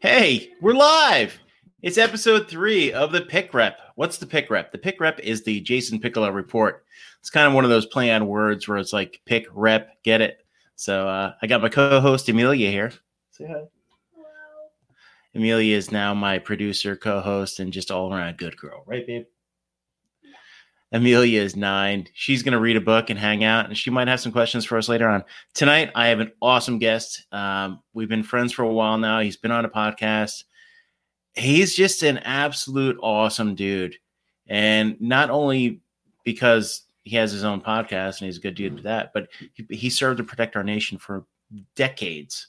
Hey, we're live. It's episode three of the Pick Rep. What's the Pick Rep? The Pick Rep is the Jason Piccolo report. It's kind of one of those play on words where it's like pick rep, get it. So uh, I got my co-host Emelia here. Say hi. Emelia is now my producer, co-host, and just all around good girl, right, babe? Emelia is nine. She's going to read a book and hang out, and she might have some questions for us later on. Tonight, I have an awesome guest. Um, we've been friends for a while now. He's been on a podcast. He's just an absolute awesome dude. And not only because he has his own podcast and he's a good dude to that, but he, he served to protect our nation for decades.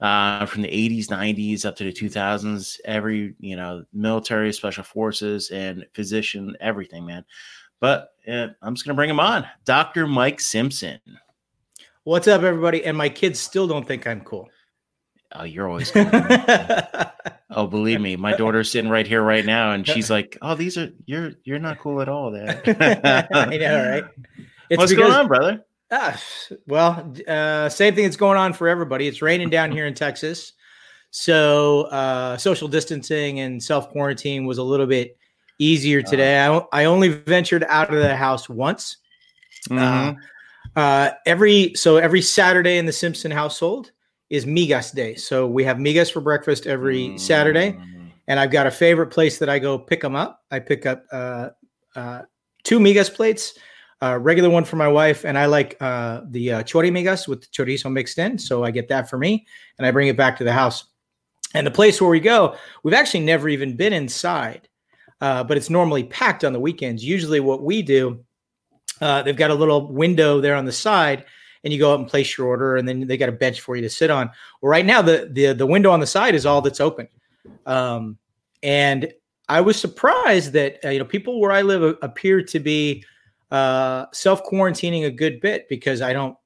Uh, from the 80s, 90s up to the 2000s, every, you know, military, special forces, and physician, everything, man. But uh, I'm just going to bring him on. Dr. Mike Simpson. What's up, everybody? And my kids still don't think I'm cool. Oh, you're always cool. oh, believe me, my daughter's sitting right here right now, and she's like, "Oh, these are you're you're not cool at all." There, I know, right? It's What's because, going on, brother? Uh, well, uh, same thing that's going on for everybody. It's raining down here in Texas, so uh, social distancing and self quarantine was a little bit easier uh-huh. today. I, I only ventured out of the house once. Mm-hmm. Uh, uh, every so every Saturday in the Simpson household is migas day. So we have migas for breakfast every mm-hmm. Saturday, and I've got a favorite place that I go pick them up. I pick up uh, uh, two migas plates, a regular one for my wife, and I like uh, the uh, migas with chorizo mixed in. So I get that for me, and I bring it back to the house. And the place where we go, we've actually never even been inside uh, but it's normally packed on the weekends. Usually, what we do, uh, they've got a little window there on the side, and you go up and place your order, and then they got a bench for you to sit on. Well, right now, the the the window on the side is all that's open, um, and I was surprised that uh, you know people where I live appear to be uh, self quarantining a good bit because I don't.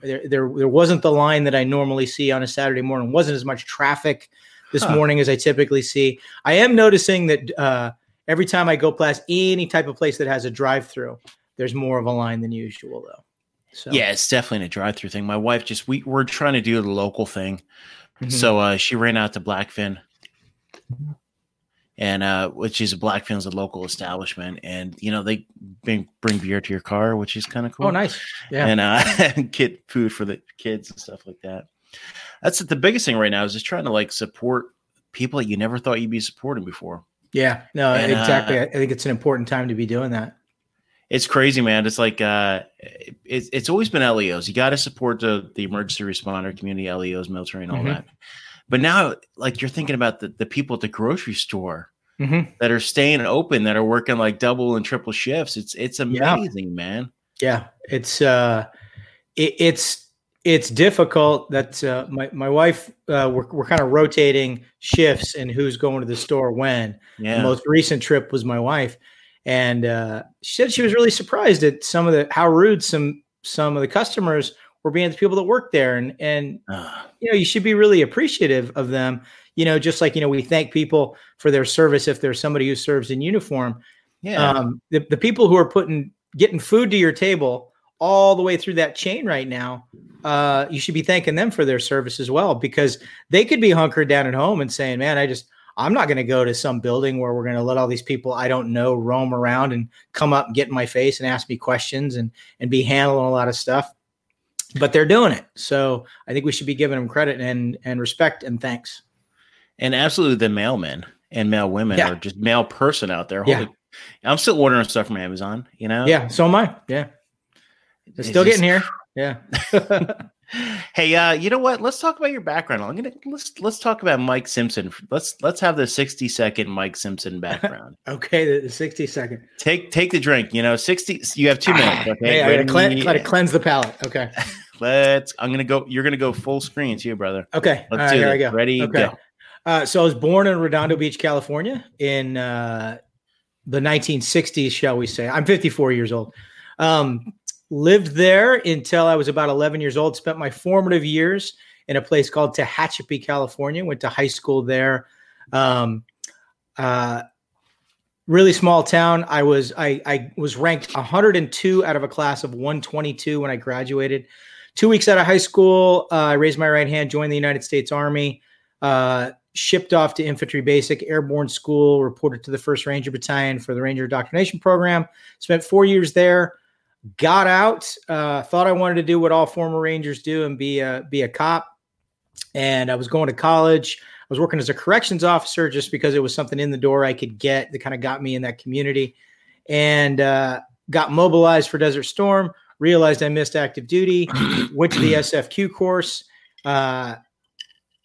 There, there, there wasn't the line that I normally see on a Saturday morning. wasn't as much traffic this huh. morning as I typically see. I am noticing that uh, every time I go past any type of place that has a drive through, there's more of a line than usual though. So yeah, it's definitely a drive through thing. My wife just we we're trying to do the local thing. Mm-hmm. So uh, she ran out to Blackfin. And uh, which is a Blackfin's a local establishment, and you know they bring bring beer to your car, which is kind of cool. Oh, nice! Yeah, and uh, get food for the kids and stuff like that. That's the biggest thing right now is just trying to like support people that you never thought you'd be supporting before. Yeah, no, and, exactly. Uh, I think it's an important time to be doing that. It's crazy, man. It's like uh, it's it's always been LEOs. You got to support the the emergency responder community, LEOs, military, and all mm-hmm. that. But now, like you're thinking about the the people at the grocery store mm-hmm. that are staying open, that are working like double and triple shifts. It's it's amazing, yeah. man. Yeah, it's uh, it, it's it's difficult that uh, my my wife uh, we're we're kind of rotating shifts and who's going to the store when. Yeah. The most recent trip was my wife, and uh, she said she was really surprised at some of the how rude some some of the customers were being the people that work there, and and you know you should be really appreciative of them. You know, just like you know we thank people for their service if there's somebody who serves in uniform. Yeah, um, the the people who are putting getting food to your table all the way through that chain right now, uh, you should be thanking them for their service as well because they could be hunkered down at home and saying, "Man, I just I'm not going to go to some building where we're going to let all these people I don't know roam around and come up and get in my face and ask me questions and and be handling a lot of stuff." But they're doing it, so I think we should be giving them credit and and respect and thanks. And absolutely, the mailmen and mail women yeah. or just male person out there. Holy, yeah. I'm still ordering stuff from Amazon. You know. Yeah. So am I. Yeah. It's still getting here. Yeah. hey, uh, you know what? Let's talk about your background. I'm gonna let's let's talk about Mike Simpson. Let's let's have the 60 second Mike Simpson background. okay, the 60 second. Take take the drink. You know, 60. You have two minutes. Okay, hey, gotta, clean, gotta cleanse the palate. Okay. let's. I'm gonna go. You're gonna go full screen too, brother. Okay. Let's All right, here it. I go. Ready? Okay. Go. Uh, so I was born in Redondo Beach, California, in uh, the 1960s, shall we say? I'm 54 years old. Um, lived there until I was about 11 years old. Spent my formative years in a place called Tehachapi, California. Went to high school there. Um, uh, really small town. I was I, I was ranked 102 out of a class of 122 when I graduated. Two weeks out of high school, uh, I raised my right hand, joined the United States Army. Uh, shipped off to infantry basic airborne school reported to the first ranger battalion for the ranger indoctrination program spent four years there got out uh, thought i wanted to do what all former rangers do and be a be a cop. And i was going to college. I was working as a corrections officer just because it was something in the door i could get that kind of got me in that community. And uh, got mobilized for desert storm realized i missed active duty went to the sfq course uh,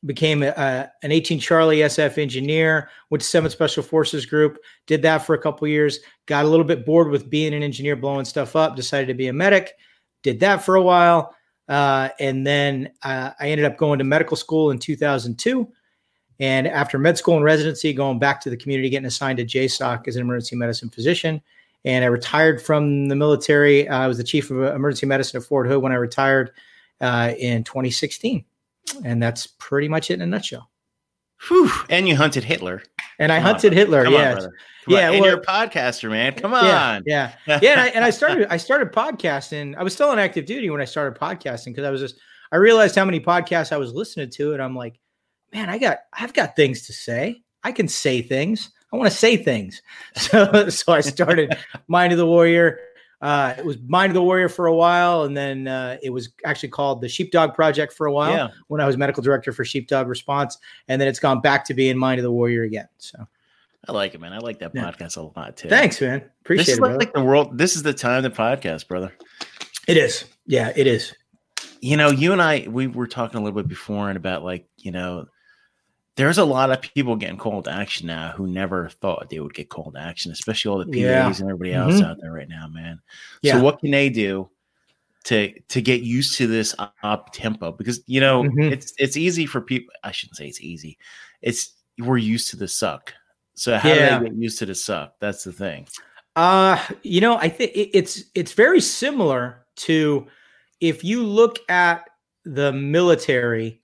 became a, an 18 Charlie SF engineer, went to 7th Special Forces Group, did that for a couple years, got a little bit bored with being an engineer, blowing stuff up, decided to be a medic, did that for a while. Uh, and then uh, I ended up going to medical school in 2002. And after med school and residency, going back to the community, getting assigned to JSOC as an emergency medicine physician. And I retired from the military. I was the chief of emergency medicine at Fort Hood when I retired uh, in 2016 and that's pretty much it in a nutshell. Whew. And you hunted Hitler. And I Come hunted on, Hitler. Come yeah. On, yeah. On. And well, you're a podcaster, man. Come on. Yeah. Yeah. yeah and, I, and I started, I started podcasting. I was still on active duty when I started podcasting because I was just, I realized how many podcasts I was listening to. And I'm like, man, I got, I've got things to say. I can say things. I want to say things. So, so I started Mind of the Warrior. Uh, it was Mind of the Warrior for a while, and then uh, it was actually called the Sheepdog Project for a while yeah. when I was medical director for Sheepdog Response, and then it's gone back to being Mind of the Warrior again. So I like it, man. I like that yeah. podcast a lot too. Thanks, man. Appreciate this it. Like, like the world. This is the time to podcast, brother. It is. Yeah, it is. You know, you and I, we were talking a little bit before and about like, you know, there's a lot of people getting called to action now who never thought they would get called to action, especially all the PAs yeah. and everybody else mm-hmm. out there right now, man. Yeah. So what can they do to to get used to this up tempo? Because you know mm-hmm. it's it's easy for people. I shouldn't say it's easy. It's we're used to the suck. So how yeah. do they get used to the suck? That's the thing. Uh, you know, I think it's it's very similar to if you look at the military.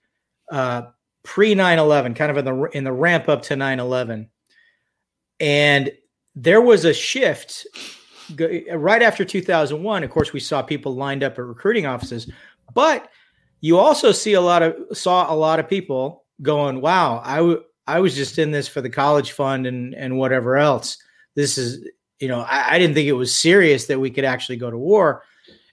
Uh, pre 9-11 kind of in the in the ramp up to 9-11 and there was a shift right after 2001 of course we saw people lined up at recruiting offices but you also see a lot of saw a lot of people going wow I, w- I was just in this for the college fund and and whatever else. This is you know I, I didn't think it was serious that we could actually go to war.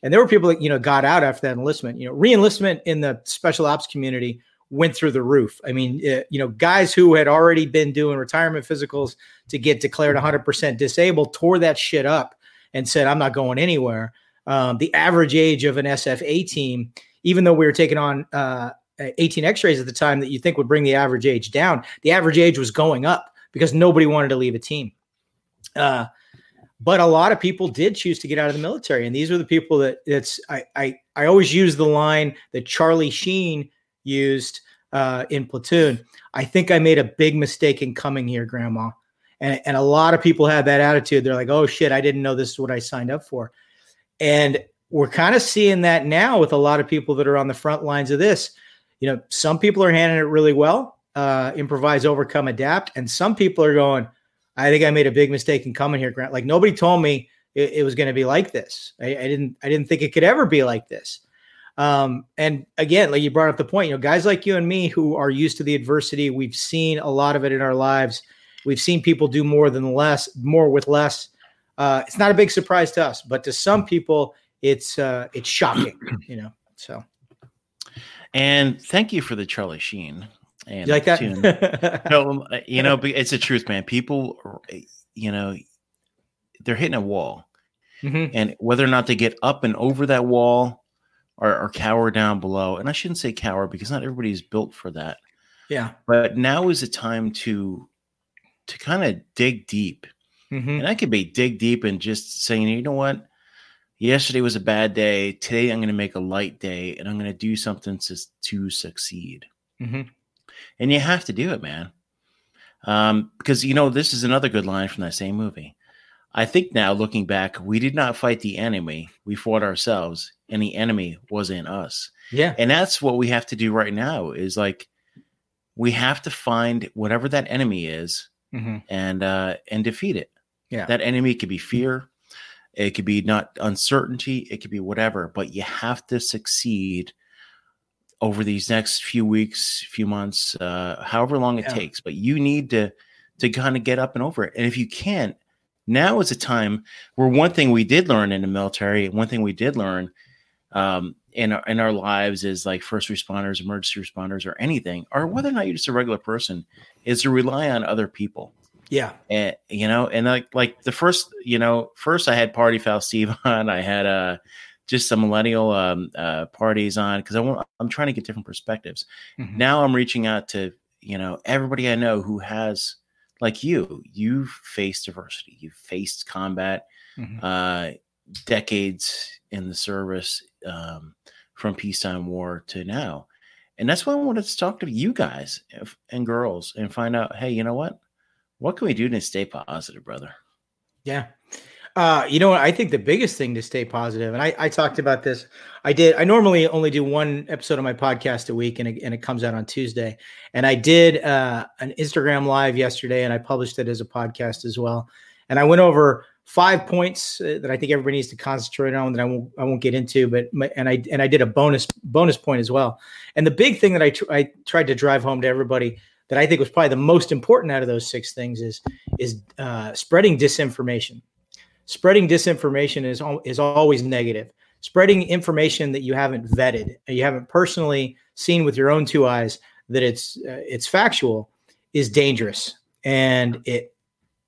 And there were people that you know got out after that enlistment. You know reenlistment in the special ops community went through the roof. I mean, uh, you know, guys who had already been doing retirement physicals to get declared 100% disabled tore that shit up and said, I'm not going anywhere. Um, the average age of an SFA team, even though we were taking on uh, 18 x rays at the time that you think would bring the average age down, the average age was going up because nobody wanted to leave a team. Uh, but a lot of people did choose to get out of the military, and these are the people that it's. I I, I always use the line that Charlie Sheen used uh, in Platoon. I think I made a big mistake in coming here, Grandma. And, and a lot of people have that attitude. They're like, oh shit, I didn't know this is what I signed up for. And we're kind of seeing that now with a lot of people that are on the front lines of this. You know, some people are handling it really well, uh, improvise, overcome, adapt. And some people are going, I think I made a big mistake in coming here, Grant. Like nobody told me it, it was going to be like this. I, I, didn't, I didn't think it could ever be like this. Um, and again, like you brought up the point, you know, guys like you and me who are used to the adversity, we've seen a lot of it in our lives. We've seen people do more than less, more with less. Uh, it's not a big surprise to us, but to some people, it's uh, it's shocking, you know. So, and thank you for the Charlie Sheen. And you like that? no, uh, you know, it's the truth, man. People, you know, they're hitting a wall, mm-hmm. and whether or not they get up and over that wall or, or cower down below. And I shouldn't say cower because not everybody's built for that. Yeah. But now is the time to to kind of dig deep. Mm-hmm. And I could be dig deep and just saying, you know what? Yesterday was a bad day. Today I'm going to make a light day and I'm going to do something to, to succeed. Mm-hmm. And you have to do it, man. Um, because, you know, this is another good line from that same movie. I think now, looking back, we did not fight the enemy. We fought ourselves, and the enemy was in us. Yeah. And that's what we have to do right now is like we have to find whatever that enemy is mm-hmm. and uh and defeat it. Yeah. That enemy could be fear, it could be not uncertainty, it could be whatever, but you have to succeed over these next few weeks, few months, uh, however long it yeah. takes. But you need to to kind of get up and over it. And if you can't, now is a time where one thing we did learn in the military, one thing we did learn um, in our, in our lives as like first responders, emergency responders, or anything, or whether or not you're just a regular person, is to rely on other people. Yeah, and you know, and like like the first, you know, first I had Party Foul Steve on, I had uh just some millennial um, uh, parties on because I want I'm trying to get different perspectives. Mm-hmm. Now I'm reaching out to you know everybody I know who has like you, you've faced diversity, you've faced combat, mm-hmm. uh, decades in the service um, from peacetime war to now. And that's why I wanted to talk to you guys and girls and find out, hey, you know what? What can we do to stay positive, brother? Yeah. Uh, you know what? I think the biggest thing to stay positive, and I, I, talked about this. I did. I normally only do one episode of my podcast a week, and it, and it comes out on Tuesday. And I did uh, an Instagram live yesterday, and I published it as a podcast as well. And I went over five points uh, that I think everybody needs to concentrate on that I won't I won't get into. But my, and I and I did a bonus bonus point as well. And the big thing that I tr- I tried to drive home to everybody that I think was probably the most important out of those six things is is uh, spreading disinformation spreading disinformation is is always negative. Spreading information that you haven't vetted, you haven't personally seen with your own two eyes that it's uh, it's factual, is dangerous. And it,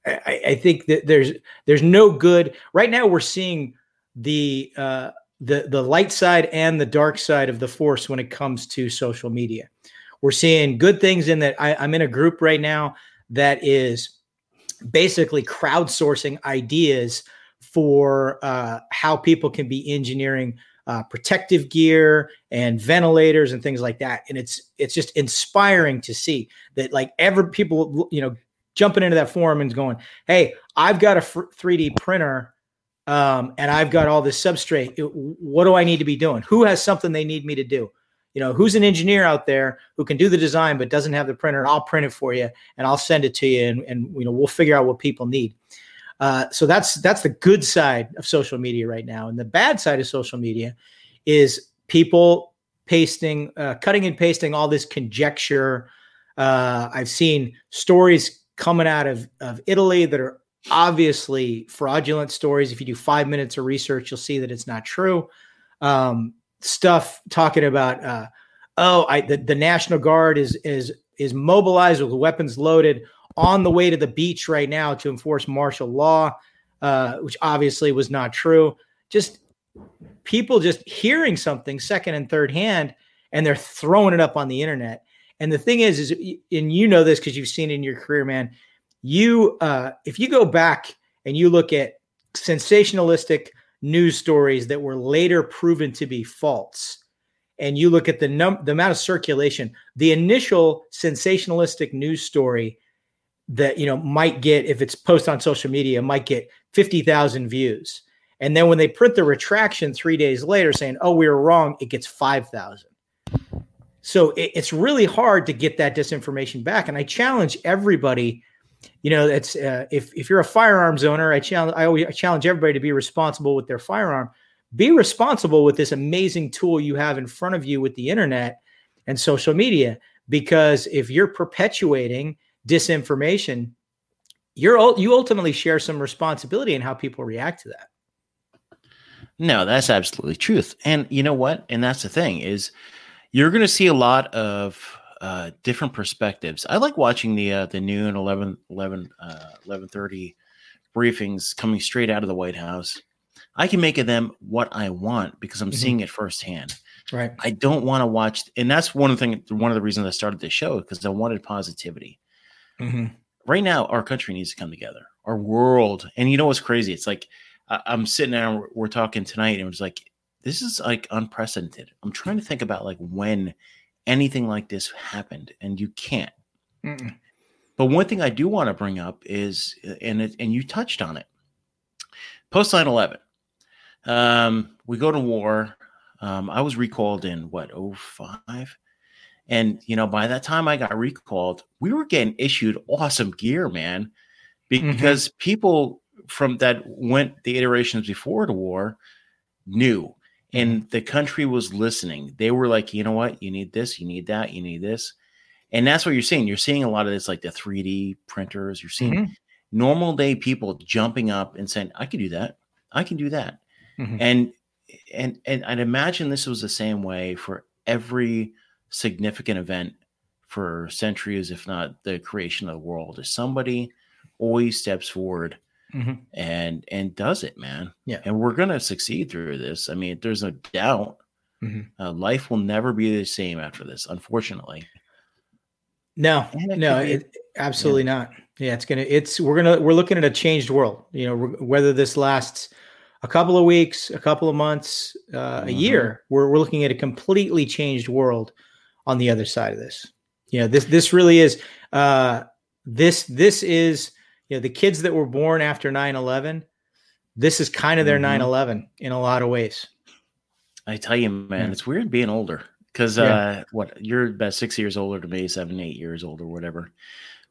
I, I, think that there's there's no good right now. We're seeing the uh, the the light side and the dark side of the force when it comes to social media. We're seeing good things in that. I, I'm in a group right now that is basically crowdsourcing ideas for uh, how people can be engineering uh, protective gear and ventilators and things like that. And it's it's just inspiring to see that like ever people you know jumping into that forum and going, "Hey, I've got a 3D printer." Um, and I've got all this substrate. What do I need to be doing? Who has something they need me to do? you know who's an engineer out there who can do the design but doesn't have the printer And i'll print it for you and i'll send it to you and, and you know we'll figure out what people need uh, so that's that's the good side of social media right now and the bad side of social media is people pasting uh, cutting and pasting all this conjecture uh, i've seen stories coming out of, of italy that are obviously fraudulent stories. If you do five minutes of research you'll see that it's not true. Um, stuff talking about uh, oh I, the, the national guard is is is mobilized with weapons loaded on the way to the beach right now to enforce martial law uh, which obviously was not true. Just people just hearing something second and third hand and they're throwing it up on the internet and the thing is is and you know this because you've seen it in your career man. You uh, if you go back and you look at sensationalistic news stories that were later proven to be false and you look at the num the amount of circulation the initial sensationalistic news story that you know might get if it's posted on social media might get 50,000 views. And then when they print the retraction 3 days later saying oh we were wrong it gets 5,000 so it, it's really hard to get that disinformation back and i challenge everybody you know, it's uh, if if you're a firearms owner, I challenge I always I challenge everybody to be responsible with their firearm. Be responsible with this amazing tool you have in front of you with the internet and social media, because if you're perpetuating disinformation, you're you ultimately share some responsibility in how people react to that. No, that's absolutely truth. And you know what? And that's the thing is you're going to see a lot of uh, different perspectives. I like watching the uh, the noon 11 11 uh, 11:30 briefings coming straight out of the White House. I can make of them what I want because I'm mm-hmm. seeing it firsthand. Right. I don't want to watch, and that's one of the thing. One of the reasons I started this show because I wanted positivity. Mm-hmm. Right now, our country needs to come together. Our world, and you know what's crazy? It's like I, am sitting there, we're, we're talking tonight, and it's like this is like unprecedented. I'm trying to think about like when anything like this happened, and you can't. Mm-mm. But one thing I do want to bring up is, and it, and you touched on it, post 9 11. Um, we go to war. Um, I was recalled in what, 05? And, you know, by that time I got recalled, we were getting issued awesome gear, man, mm-hmm. because mm-hmm. people from that went the iterations before the war knew and the country was listening. They were like, you know what, you need this, you need that, you need this, and that's what you're seeing. You're seeing a lot of this, like the 3D printers. You're seeing Mhm. normal day people jumping up and saying, "I can do that, I can do that," Mhm. and and and I'd imagine this was the same way for every significant event for centuries, if not the creation of the world. Is somebody always steps forward Mhm. and and does it, man. Yeah. And we're gonna succeed through this. I mean, there's no doubt. Mhm. Uh, life will never be the same after this, unfortunately. No, no, be- it, absolutely not. Yeah, it's gonna. It's we're gonna we're looking at a changed world. You know, whether this lasts a couple of weeks, a couple of months, uh, a Mhm. year, we're we're looking at a completely changed world on the other side of this. You know, this this really is. Uh, this this is you know the kids that were born after 9-11 this is kind of their Mhm. 9-11 in a lot of ways I tell you, man, Yeah. it's weird being older because Yeah. uh, what you're about six years older to me, seven, eight years old or whatever.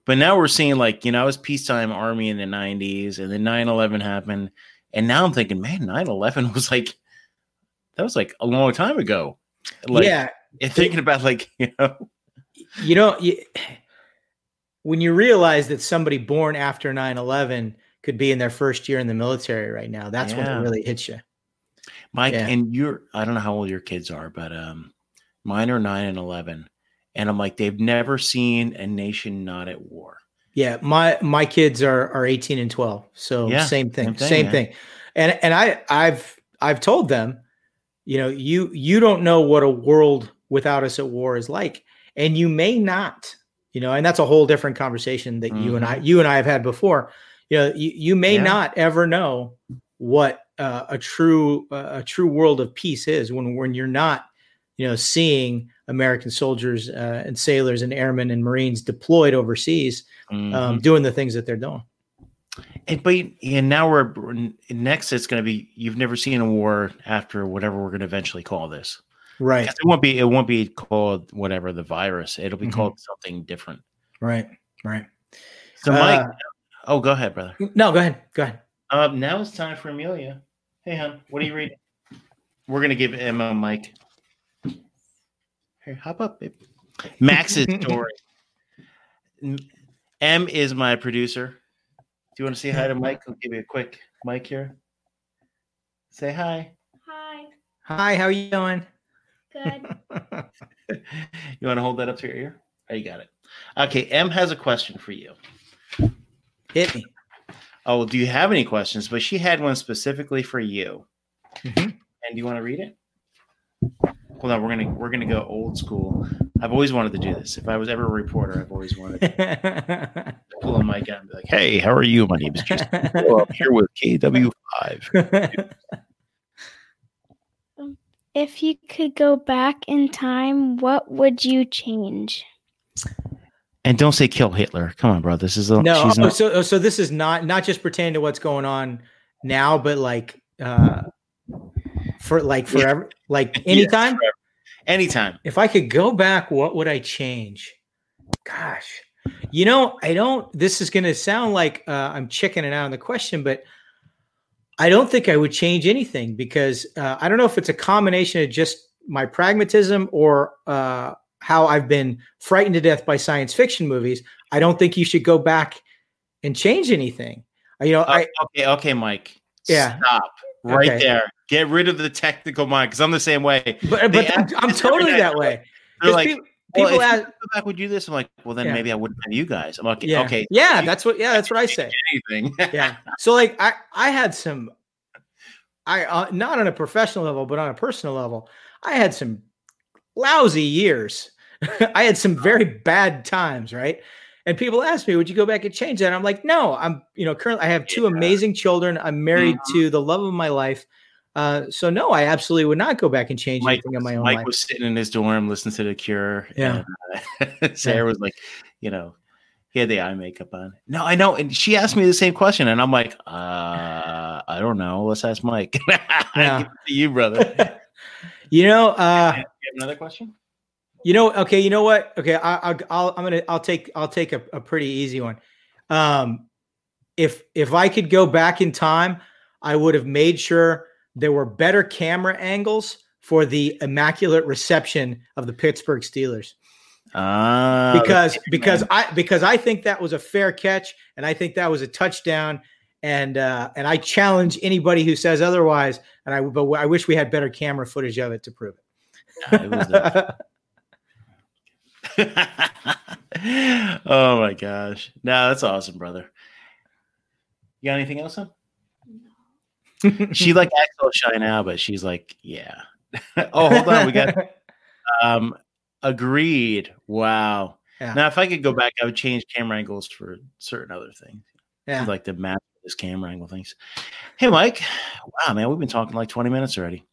But now we're seeing like you know, I was peacetime army in the '90s, and then 9/11 happened, and now I'm thinking, man, 9/11 was like that was like a long time ago. Like, yeah and thinking about like you know, you know you, when you realize that somebody born after 9-11 could be in their first year in the military right now that's when it really hits you Mike, Yeah. and you're I don't know how old your kids are, but um mine are nine and eleven. And I'm like, they've never seen a nation not at war. yeah my my kids are are 18 and 12 so Yeah, same thing same same thing, thing, and and i i've i've told them you know you you don't know what a world without us at war is like and you may not you know and that's a whole different conversation that you and i you and i have had before you know you, you may Mm-hmm. Yeah. not ever know what uh, a true uh, a true world of peace is when when you're not you know seeing american soldiers uh, and sailors and airmen and marines deployed overseas Mhm. um, doing the things that they're doing and but and now we're next. It's going to be you've never seen a war after whatever we're going to eventually call this. Right 'Cause It won't be. It won't be called whatever the virus. It'll be Mhm. called something different. right right So, Mike. Uh, oh, go ahead, brother. no go ahead go ahead Um, now it's time for Emelia. Hey, hon, what are you reading? We're gonna give Emma a mic. Here, hop up, babe. Max's story. M- M is my producer. Do you want to say hi to Mike? I'll give you a quick mic here. Say hi. Hi, hi how are you doing good. You want to hold that up to your ear? Oh, you got it. Okay, M has a question for you. hit me Oh, do you have any questions? But she had one specifically for you. Mhm. And do you want to read it? Hold on, we're gonna we're gonna go old school. I've always wanted to do this. If I was ever a reporter, I've always wanted to pull a mic out and be like, "Hey, how are you? My name is Jason. I'm here with KW five. If you could go back in time, what would you change? And don't say kill Hitler. Come on, bro. This is a, no she's oh, not, so oh, so this is not not just pertaining to what's going on now but like uh for like Yeah. forever like anytime anytime. if i could go back what would i change gosh you know i don't this is going to sound like uh, i'm chickening out on the question but i don't think i would change anything because uh, i don't know if it's a combination of just my pragmatism or uh, how i've been frightened to death by science fiction movies i don't think you should go back and change anything Uh, you know Oh, i okay, okay, Mike. Yeah. Stop right Okay. there. Get rid of the technical mind because I'm the same way. but, but I'm, I'm totally that way They're like, peop- well, people ask back, would you do this? I'm like, well, then Yeah. maybe I wouldn't have you guys. I'm like, yeah okay, yeah that's what yeah that's what i say anything. yeah. So like I I had some I uh, not on a professional level but on a personal level I had some lousy years. I had some very bad times, right? And people ask me, "Would you go back and change that?" I'm like, "No, I'm you know currently I have two Yeah. amazing children. I'm married Mm-hmm. to the love of my life." Uh, so no, I absolutely would not go back and change Mike, anything in my own Mike life. was sitting in his dorm listening to The Cure. Yeah. and, uh, Sarah was like, you know, he had the eye makeup on. No, I know. And she asked me the same question, and I'm like, uh, I don't know. Let's ask Mike. Yeah. Give it to you, brother. you you know, uh, have another question? You know, okay, you know what? Okay, I, I'll, I'll, I'm gonna, I'll take, I'll take a, a pretty easy one. Um, if if I could go back in time, I would have made sure there were better camera angles for the immaculate reception of the Pittsburgh Steelers. Uh, because because I because I think that was a fair catch and I think that was a touchdown and uh, and I challenge anybody who says otherwise and I but I wish we had better camera footage of it to prove it. it oh my gosh. No, that's awesome, brother. You got anything else? Huh? She like acts all shy now, but she's like, yeah. oh, hold on. We got um agreed. Wow. Yeah. Now, if I could go back, I would change camera angles for certain other things. Yeah. Like the map this camera angle things. Hey, Mike. Wow, man, we've been talking like 20 minutes already.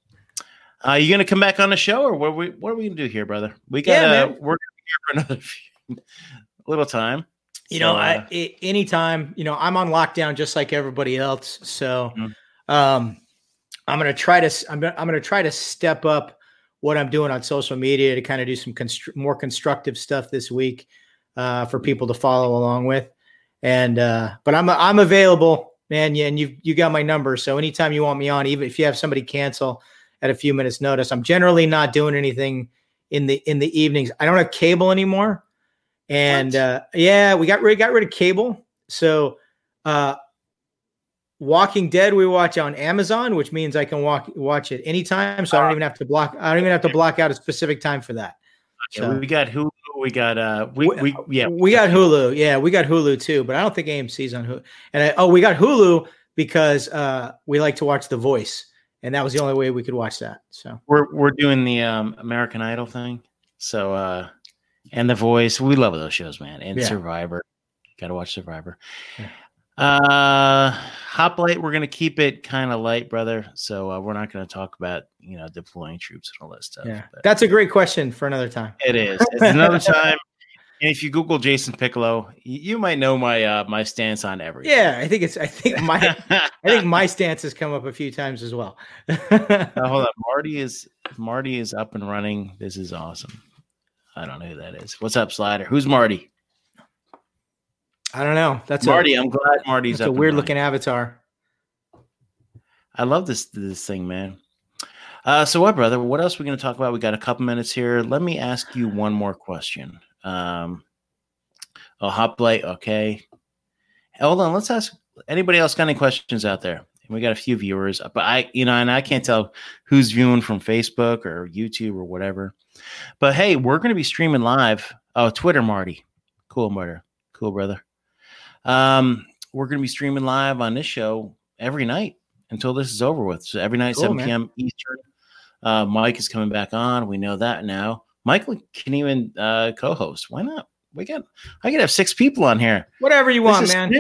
Uh, you gonna come back on the show, or what? We, what are we gonna do here, brother? We got yeah, we're gonna be here for another few, little time. You so, know, I, uh, anytime. You know, I'm on lockdown just like everybody else. So, mm-hmm. Um, I'm gonna try to. I'm gonna, I'm gonna try to step up what I'm doing on social media to kind of do some constr- more constructive stuff this week uh, for people to follow along with. And uh, but I'm I'm available, man. Yeah, and you you got my number, so anytime you want me on, even if you have somebody cancel at a few minutes notice, I'm generally not doing anything in the in the evenings. I don't have cable anymore, and uh, yeah, we got rid got rid of cable, so uh, Walking Dead we watch on Amazon, which means I can walk watch it anytime. So I don't even have to block. I don't even have to block out a specific time for that. So, we got Hulu. We got uh. We, we yeah. We got Hulu. Yeah, we got Hulu too. But I don't think AMC's on Hulu. And I, oh, we got Hulu because uh we like to watch The Voice, and that was the only way we could watch that. So we're we're doing the um American Idol thing. So uh, and The Voice. We love those shows, man. And yeah. Survivor. Got to watch Survivor. Yeah. Uh, hoplite, we're gonna keep it kind of light, brother. So uh, we're not gonna talk about you know deploying troops and all that stuff. Yeah, but that's a great question for another time. It is. It's another time. And if you Google Jason Piccolo, you might know my uh, my stance on everything. Yeah, I think it's. I think my I think my stance has come up a few times as well. now, hold on, Marty is Marty is up and running. This is awesome. I don't know who that is. What's up, Slider? Who's Marty? I don't know. That's Marty. i am glad Marty's a weird looking avatar. I love this this thing, man. Uh, so what, brother? What else are we going to talk about? We got a couple minutes here. Let me ask you one more question. Um, oh, hoplite. Okay. Hold on. Let's ask anybody else got any questions out there. We got a few viewers, but I, you know, and I can't tell who's viewing from Facebook or YouTube or whatever. But hey, we're going to be streaming live. Oh, Twitter, Marty. Cool, brother. Cool, brother. Um, we're going to be streaming live on this show every night until this is over with. So every night, cool, 7 p.m. Eastern. Uh, Mike is coming back on. We know that now. Michael can even uh, co-host. Why not? We got. I could have six people on here. Whatever you want, man.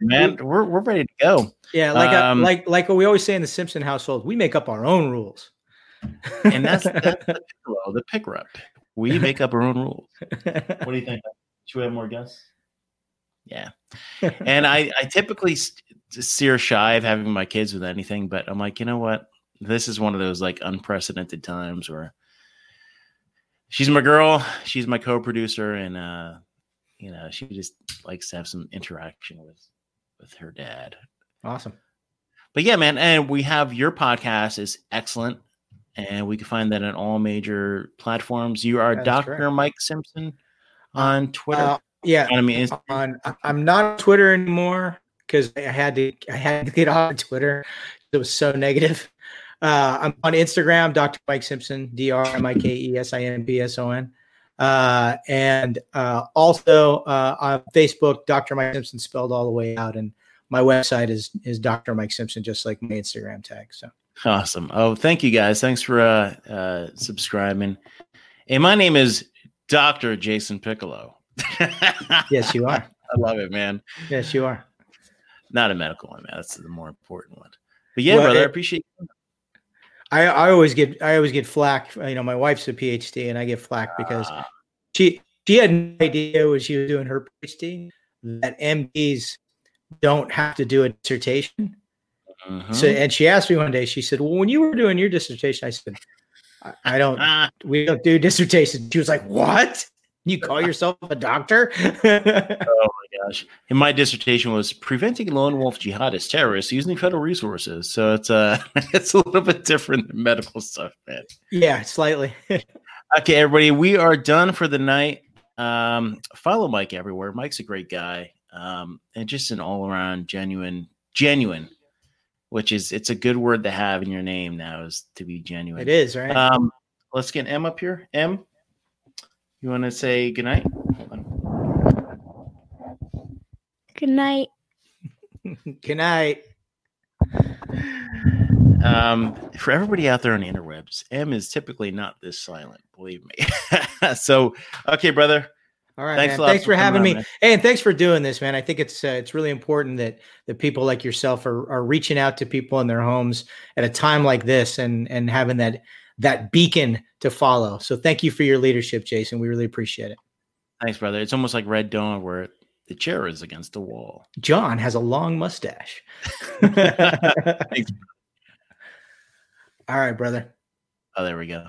man, we're we're ready to go. Yeah, like uh, um, a, like like what we always say in the Simpson household, we make up our own rules. and that's, that's the piccolo, the pick up. We make up our own rules. What do you think? Should we have more guests? Yeah. and I, I typically steer shy of having my kids with anything, but I'm like, you know what? This is one of those like unprecedented times where she's my girl, she's my co-producer, and uh, you know, she just likes to have some interaction with with her dad. Awesome. But yeah, man, and we have your podcast is excellent. And we can find that on all major platforms. You are Dr. Mike Simpson on Twitter. Uh, yeah, I mean, on I'm not on Twitter anymore because I had to I had to get off Twitter. It was so negative. Uh, I'm on Instagram, Dr. Mike Simpson, D R M I K E S I N B S O N, uh, and uh, also uh, on Facebook, Dr. Mike Simpson spelled all the way out, and my website is is Dr. Mike Simpson, just like my Instagram tag. So awesome! Oh, thank you guys. Thanks for uh, uh, subscribing. And my name is Dr. Jason Piccolo yes, you are. I love it, man. Yes, you are. Not a medical one, man. That's the more important one. But yeah, well, brother, it, I appreciate. I I always get I always get flack. You know, my wife's a PhD, and I get flack because uh, she she had no idea when she was doing her PhD that MDs don't have to do a dissertation. Uh-huh. So, and she asked me one day. She said, "Well, when you were doing your dissertation," I said, "I, I don't. we don't do dissertations." She was like, "What?" You call yourself a doctor? oh my gosh! And my dissertation was preventing lone wolf jihadist terrorists using federal resources. So it's uh it's a little bit different than medical stuff, man. Yeah, slightly. okay, everybody, we are done for the night. Um, follow Mike everywhere. Mike's a great guy. Um, and just an all around genuine, genuine, which is it's a good word to have in your name now is to be genuine. It is, right? Um, let's get M up here. M, you want to say goodnight? Good night. Good night. Um, for everybody out there on the interwebs, M is typically not this silent, believe me. so, okay, brother. All right, thanks, thanks for, for having on, me. Man. Hey, and thanks for doing this, man. I think it's uh, it's really important that that people like yourself are are reaching out to people in their homes at a time like this and and having that that beacon to follow. So thank you for your leadership, Jason. We really appreciate it. Thanks, brother. It's almost like Red Dawn where the chair is against the wall. John has a long mustache. Thanks. All right, brother. Oh, there we go.